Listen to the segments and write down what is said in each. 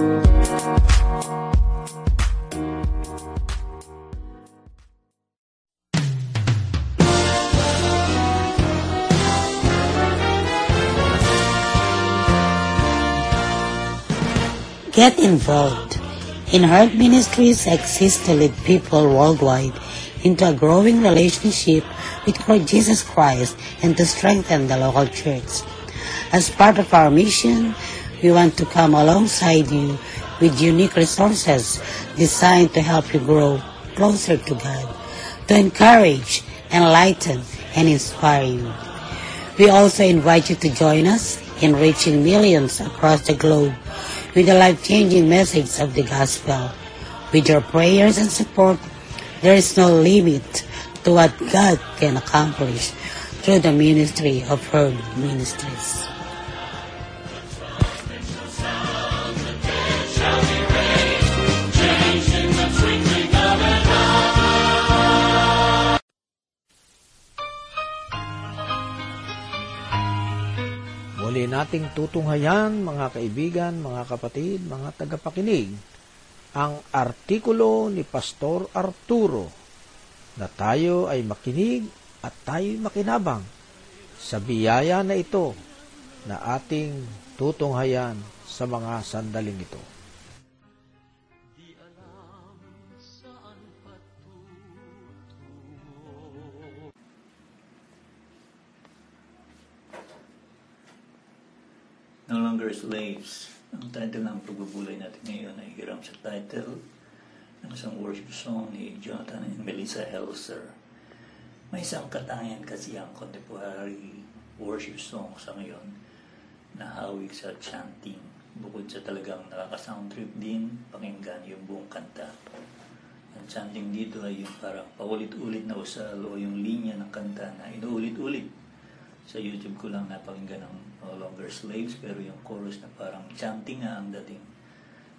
Get involved. In Heart Ministries exists to lead people worldwide into a growing relationship with Lord Jesus Christ and to strengthen the local church. As part of our mission, we want to come alongside you with unique resources designed to help you grow closer to God, to encourage, enlighten, and inspire you. We also invite you to join us in reaching millions across the globe with the life-changing message of the gospel. With your prayers and support, there is no limit to what God can accomplish through the ministry of Herb Ministries. Muli nating tutunghayan, mga kaibigan, mga kapatid, mga tagapakinig, ang artikulo ni Pastor Arturo na tayo ay makinig at tayo makinabang sa biyaya na ito na ating tutunghayan sa mga sandaling ito. Longer slaves. Ang title ng pagbubulay natin ngayon ay hiram sa title ng isang worship song ni Jonathan and Melissa Helser. May isang katangian kasi ang contemporary worship song sa ngayon na hawig sa chanting. Bukod sa talagang nakaka-sound trip din, pakinggan yung buong kanta. Ang chanting dito ay yung parang paulit-ulit na usal o yung linya ng kanta na inuulit-ulit sa YouTube ko lang napakinggan ng No Longer Slaves pero yung chorus na parang chanting nga ang dating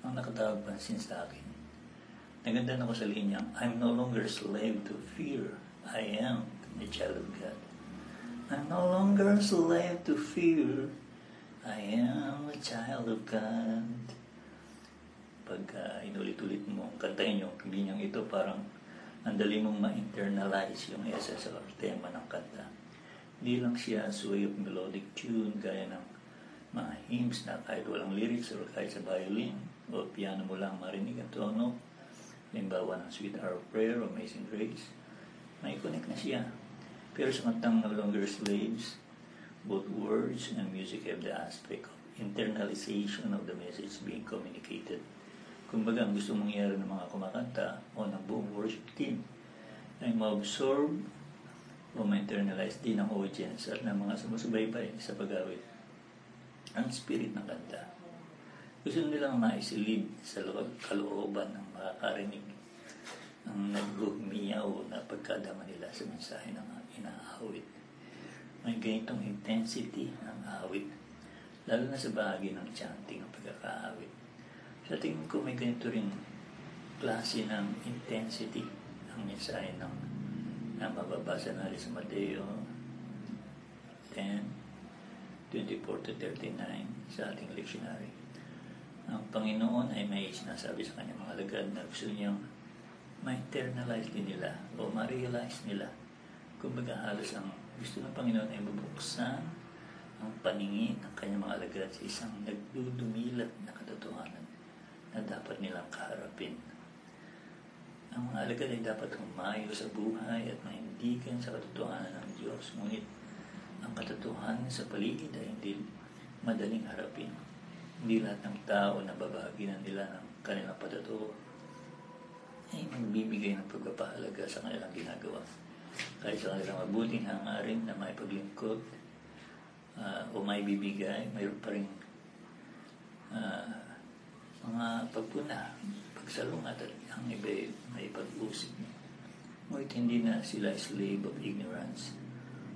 ang nakatawag pansin sa akin. Naganda ako sa linya, I'm no longer slave to fear. I am a child of God. I'm no longer slave to fear. I am a child of God. Pag uh, inulit-ulit mo, kantahin yung linyang ito, parang ang dali mong ma-internalize yung essence or tema ng kanta. Hindi lang siya sway of melodic tune gaya ng mga hymns na kahit walang lyrics or kahit sa violin o piano mo lang marinig ang tono. Limbawa ng Sweet Hour of Prayer o Amazing Grace. May connect na siya. Pero sa kantang Longer Slaves, both words and music have the aspect of internalization of the message being communicated. Kumbaga, ang gusto mangyari ng mga kumakanta o ng buong worship team ay ma-absorb o ma-internalize din ng audience at ng mga sumusubaybay sa pag-awit ang spirit ng kanta. Gusto nilang maisilid sa lo- kalooban ng makakarinig ang naghumiyaw na pagkadama nila sa mensahe ng inaawit. May ganitong intensity ang awit, lalo na sa bahagi ng chanting ng pagkakaawit. Sa tingin ko may ganito rin klase ng intensity ang mensahe ng na mababasa natin sa Mateo 10, 24 to 39 sa ating lectionary. Ang Panginoon ay may sinasabi sa kanyang mga lagad na gusto niyang ma-internalize din nila o ma-realize nila. Kumbaga halos ang gusto ng Panginoon ay mabuksan ang paningin ng kanyang mga alagad sa isang nagdudumilat na katotohanan na dapat nilang kaharapin. Ang mga alagad ay dapat humayo sa buhay at mahindigan sa katotohanan ng Diyos. Ngunit ang katotohanan sa paligid ay hindi madaling harapin. Hindi lahat ng tao na babaginan nila ng kanilang patotoo ay magbibigay ng pagpapahalaga sa kanilang ginagawa. Kahit sa kanilang mabuting hangarin na may paglingkod uh, o may bibigay, mayroon pa rin uh, mga pagpuna, pagsalungat at ang iba ay may pag-usip. Ngunit hindi na sila slave of ignorance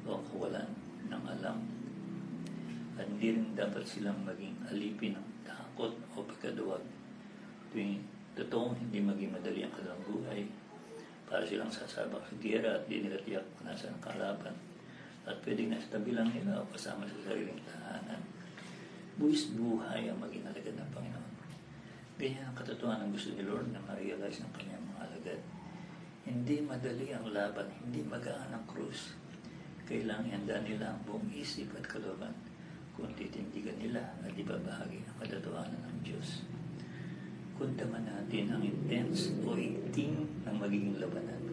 o kawalan ng alam. At hindi rin dapat silang maging alipin ng takot o pagkaduwag tuwing totoong hindi maging madali ang kanilang buhay para silang sasabak sa gera at di nila tiyak kung nasa ang kalaban at pwedeng nasa tabi lang nila o kasama sa sariling tahanan. Buwis buhay ang maging alagad ng Panginoon. Ganyan ang katotohanan ng gusto ni Lord na ma-realize ng kanyang mga alagad. Hindi madali ang laban, hindi magaan ang krus. Kailangan ihanda nila ang buong isip at kalooban kung titindigan nila at ibabahagi ang katotohanan ng Diyos. Kundaman natin ang intense o iting ng magiging labanan.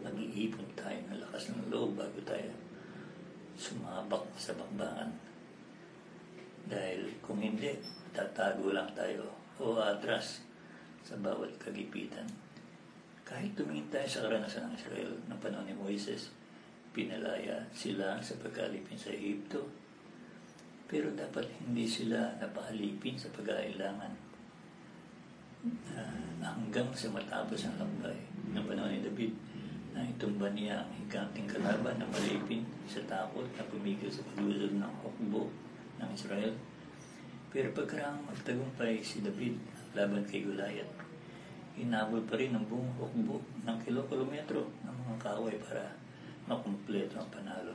Mag-iipon tayo ng lakas ng loob bago tayo sumabak sa bakbakan. Dahil kung hindi, tatago lang tayo o atras sa bawat kagipitan. Kahit tumingin tayo sa karanasan ng Israel ng panahon ni Moises, pinalaya sila sa pagkalipin sa Egypto. Pero dapat hindi sila napaalipin sa pag-ailangan uh, hanggang sa matapos ang lakbay ng panahon ni David na itumba niya ang higanting kalaban na malipin sa takot na pumigil sa paglusog ng hukbo ng Israel. Pero pagkarang magtagumpay si David laban kay Goliath, hinabol pa rin ang buong hukbo ng kilo-kilometro ng mga kaway para makumpleto ang panalo.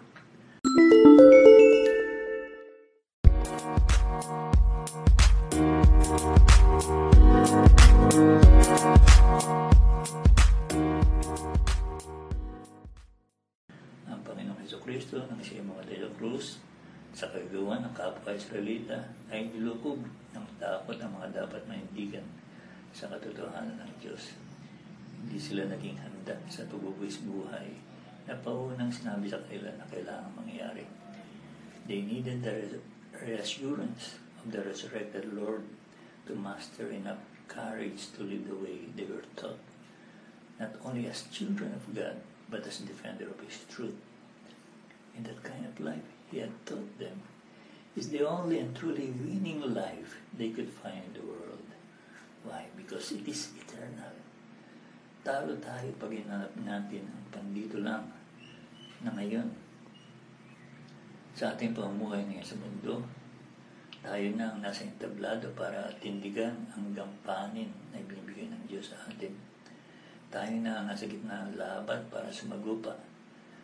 Ay nilukob ng takot ang mga dapat maindigan sa katotohanan ng Diyos. Hindi sila naging handa sa pagbubuwis buhay na paunang sinabi sa kanila na kailangan mangyari. They needed the reassurance of the resurrected Lord to master enough courage to live the way they were taught, not only as children of God, but as defender of His truth. In that kind of life He had taught them is the only and truly winning life they could find in the world. Why? Because it is eternal. Talo tayo pag inanap natin ang pandito lang na ngayon. Sa ating pamumuhay ngayon sa mundo, tayo na ang nasa entablado para tindigan ang gampanin na ibinibigay ng Diyos sa atin. Tayo na ang nasa gitna ng laban para sumagupa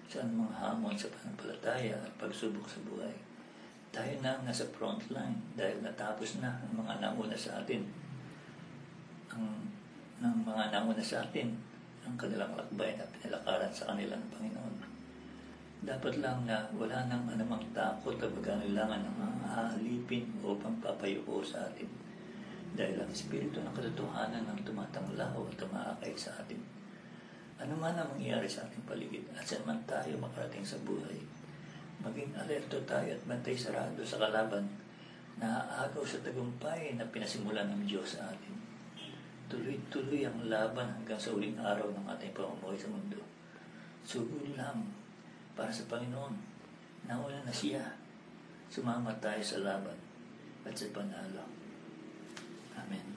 sa mga hamon sa panampalataya at pagsubok sa buhay. Tayo na ang nasa front line dahil natapos na ang mga nauna sa atin. Ang, ng mga nauna sa atin ang kanilang lakbay na pinalakaran sa kanila ng Panginoon. Dapat lang na wala nang anumang takot o pagkanilangan ng mga haalipin upang papayuko sa atin. Dahil ang Espiritu ng katotohanan ang tumatanglaw at tumaakay sa atin. Ano man ang mangyayari sa ating paligid at saan man tayo makarating sa buhay, maging alerto tayo at bantay sarado sa kalaban na aagaw sa tagumpay na pinasimulan ng Diyos sa atin. Tuloy-tuloy ang laban hanggang sa uling araw ng ating pamumuhay sa mundo. Sugod lang para sa Panginoon. Nauna na siya. Sumama tayo sa laban at sa panalo. Amen.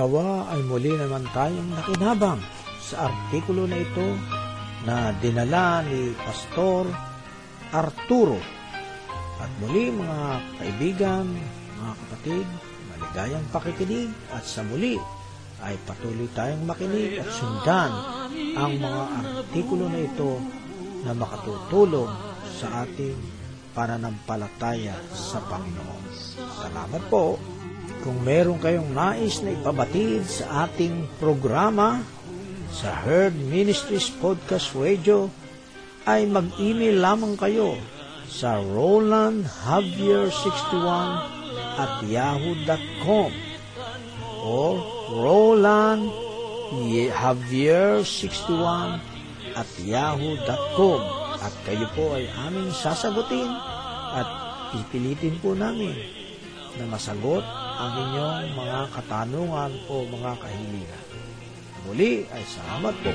Nawa ay muli naman tayong nakinabang sa artikulo na ito na dinala ni Pastor Arturo. At muli mga kaibigan, mga kapatid, maligayang pakikinig at sa muli ay patuloy tayong makinig at sundan ang mga artikulo na ito na makatutulong sa ating pananampalataya sa Panginoon. Salamat po. Kung meron kayong nais na ipabatid sa ating programa sa Herd Ministries Podcast Radio, ay mag-email lamang kayo sa rolandjavier61 at yahoo.com or Roland Javier61 at yahoo.com at kayo po ay aming sasagutin at pipilitin po namin na masagot ang inyong mga katanungan o mga kahilingan. Muli ay salamat po.